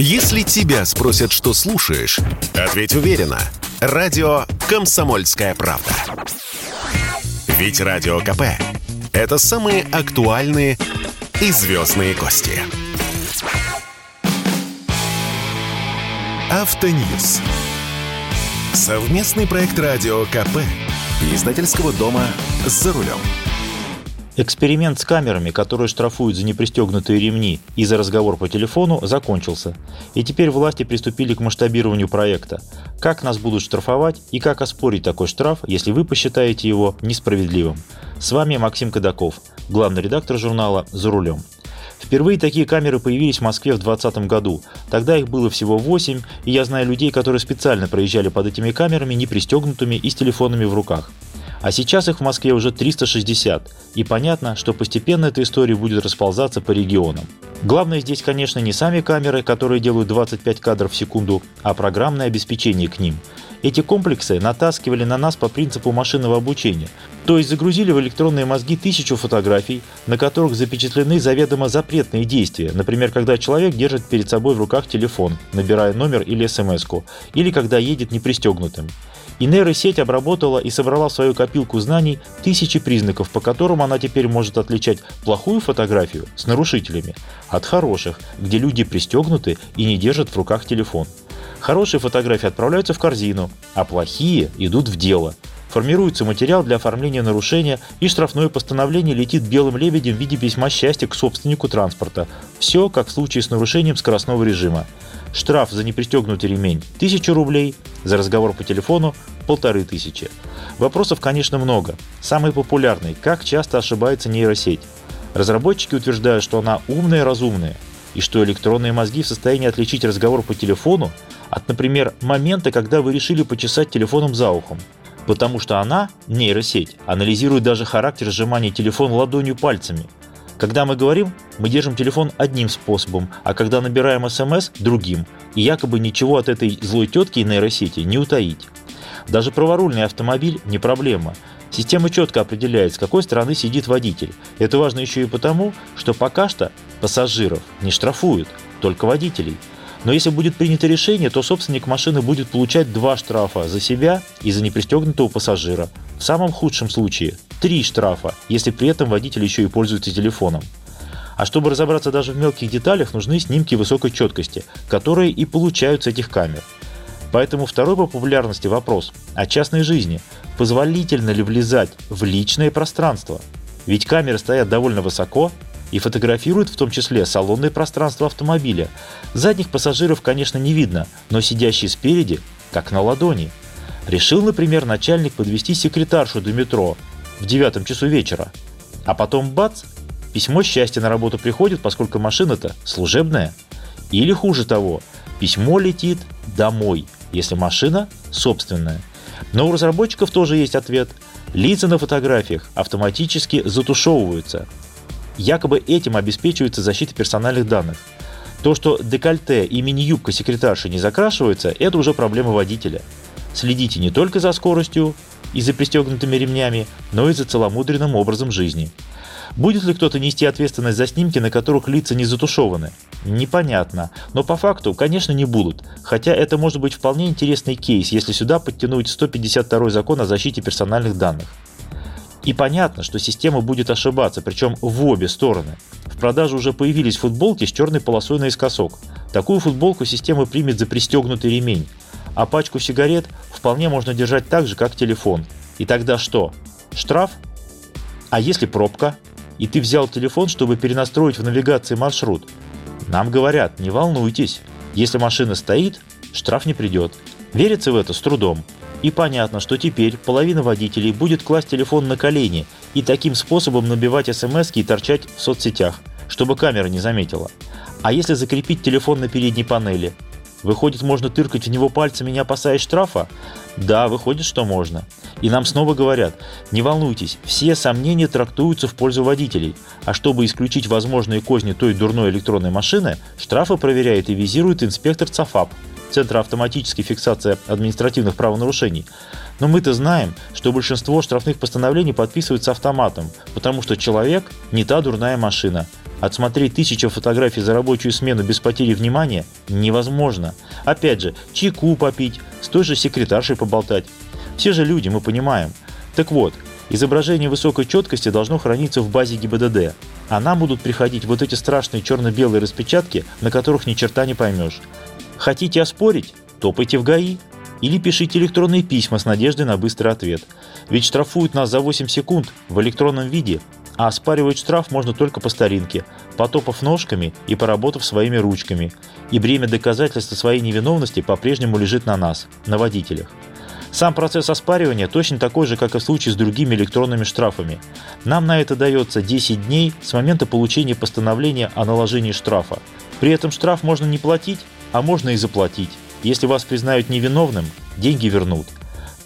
Если тебя спросят, что слушаешь, ответь уверенно. Радио «Комсомольская правда». Ведь Радио КП – это самые актуальные и звездные гости. Автоньюз. Совместный проект Радио КП издательского дома «За рулем». Эксперимент с камерами, которые штрафуют за непристегнутые ремни и за разговор по телефону, закончился. И теперь власти приступили к масштабированию проекта. Как нас будут штрафовать и как оспорить такой штраф, если вы посчитаете его несправедливым. С вами Максим Кадаков, главный редактор журнала «За рулем». Впервые такие камеры появились в Москве в 2020 году. Тогда их было всего 8, и я знаю людей, которые специально проезжали под этими камерами, не пристегнутыми и с телефонами в руках. А сейчас их в Москве уже 360, и понятно, что постепенно эта история будет расползаться по регионам. Главное здесь, конечно, не сами камеры, которые делают 25 кадров в секунду, а программное обеспечение к ним. Эти комплексы натаскивали на нас по принципу машинного обучения, то есть загрузили в электронные мозги тысячу фотографий, на которых запечатлены заведомо запретные действия, например, когда человек держит перед собой в руках телефон, набирая номер или смс или когда едет непристегнутым. И нейросеть обработала и собрала в свою копилку знаний тысячи признаков, по которым она теперь может отличать плохую фотографию с нарушителями от хороших, где люди пристегнуты и не держат в руках телефон. Хорошие фотографии отправляются в корзину, а плохие идут в дело. Формируется материал для оформления нарушения, и штрафное постановление летит белым лебедем в виде письма счастья к собственнику транспорта. Все как в случае с нарушением скоростного режима. Штраф за непристегнутый ремень – 1000 рублей, за разговор по телефону – 1500. Вопросов, конечно, много. Самый популярный – как часто ошибается нейросеть? Разработчики утверждают, что она умная и разумная, и что электронные мозги в состоянии отличить разговор по телефону от, например, момента, когда вы решили почесать телефоном за ухом. Потому что она, нейросеть, анализирует даже характер сжимания телефона ладонью пальцами – когда мы говорим, мы держим телефон одним способом, а когда набираем смс – другим, и якобы ничего от этой злой тетки и нейросети не утаить. Даже праворульный автомобиль не проблема. Система четко определяет, с какой стороны сидит водитель. Это важно еще и потому, что пока что пассажиров не штрафуют, только водителей. Но если будет принято решение, то собственник машины будет получать два штрафа за себя и за непристегнутого пассажира. В самом худшем случае три штрафа, если при этом водитель еще и пользуется телефоном. А чтобы разобраться даже в мелких деталях, нужны снимки высокой четкости, которые и получаются этих камер. Поэтому второй по популярности вопрос о частной жизни. Позволительно ли влезать в личное пространство? Ведь камеры стоят довольно высоко и фотографируют в том числе салонное пространство автомобиля. Задних пассажиров, конечно, не видно, но сидящие спереди, как на ладони. Решил, например, начальник подвести секретаршу до метро, в девятом часу вечера. А потом бац, письмо счастья на работу приходит, поскольку машина-то служебная. Или хуже того, письмо летит домой, если машина собственная. Но у разработчиков тоже есть ответ. Лица на фотографиях автоматически затушевываются. Якобы этим обеспечивается защита персональных данных. То, что декольте и мини-юбка секретарши не закрашиваются, это уже проблема водителя. Следите не только за скоростью, и за пристегнутыми ремнями, но и за целомудренным образом жизни. Будет ли кто-то нести ответственность за снимки, на которых лица не затушеваны? Непонятно, но по факту, конечно, не будут, хотя это может быть вполне интересный кейс, если сюда подтянуть 152 закон о защите персональных данных. И понятно, что система будет ошибаться, причем в обе стороны. В продаже уже появились футболки с черной полосой наискосок. Такую футболку система примет за пристегнутый ремень, а пачку сигарет вполне можно держать так же, как телефон. И тогда что? Штраф? А если пробка? И ты взял телефон, чтобы перенастроить в навигации маршрут? Нам говорят, не волнуйтесь. Если машина стоит, штраф не придет. Верится в это с трудом. И понятно, что теперь половина водителей будет класть телефон на колени и таким способом набивать смс и торчать в соцсетях, чтобы камера не заметила. А если закрепить телефон на передней панели, Выходит, можно тыркать в него пальцами, не опасаясь штрафа? Да, выходит, что можно. И нам снова говорят, не волнуйтесь, все сомнения трактуются в пользу водителей. А чтобы исключить возможные козни той дурной электронной машины, штрафы проверяет и визирует инспектор ЦАФАП, Центра автоматической фиксации административных правонарушений. Но мы-то знаем, что большинство штрафных постановлений подписываются автоматом, потому что человек не та дурная машина. Отсмотреть тысячу фотографий за рабочую смену без потери внимания невозможно. Опять же, чайку попить, с той же секретаршей поболтать. Все же люди, мы понимаем. Так вот, изображение высокой четкости должно храниться в базе ГИБДД, а нам будут приходить вот эти страшные черно-белые распечатки, на которых ни черта не поймешь. Хотите оспорить? Топайте в ГАИ. Или пишите электронные письма с надеждой на быстрый ответ. Ведь штрафуют нас за 8 секунд в электронном виде, а оспаривать штраф можно только по старинке, потопав ножками и поработав своими ручками. И бремя доказательства своей невиновности по-прежнему лежит на нас, на водителях. Сам процесс оспаривания точно такой же, как и в случае с другими электронными штрафами. Нам на это дается 10 дней с момента получения постановления о наложении штрафа. При этом штраф можно не платить, а можно и заплатить. Если вас признают невиновным, деньги вернут.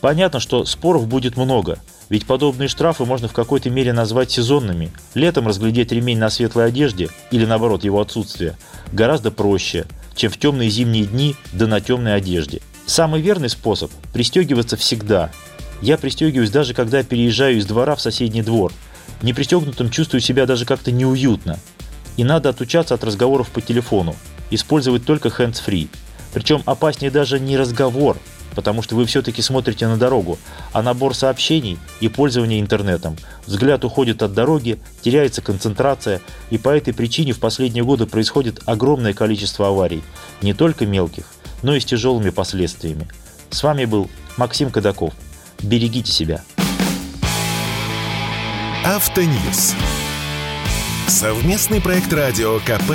Понятно, что споров будет много, ведь подобные штрафы можно в какой-то мере назвать сезонными. Летом разглядеть ремень на светлой одежде, или наоборот его отсутствие, гораздо проще, чем в темные зимние дни да на темной одежде. Самый верный способ – пристегиваться всегда. Я пристегиваюсь даже когда переезжаю из двора в соседний двор. Не пристегнутым чувствую себя даже как-то неуютно. И надо отучаться от разговоров по телефону, использовать только hands-free. Причем опаснее даже не разговор, потому что вы все-таки смотрите на дорогу, а набор сообщений и пользование интернетом. Взгляд уходит от дороги, теряется концентрация, и по этой причине в последние годы происходит огромное количество аварий, не только мелких, но и с тяжелыми последствиями. С вами был Максим Кадаков. Берегите себя. Автоньюз. Совместный проект радио КП.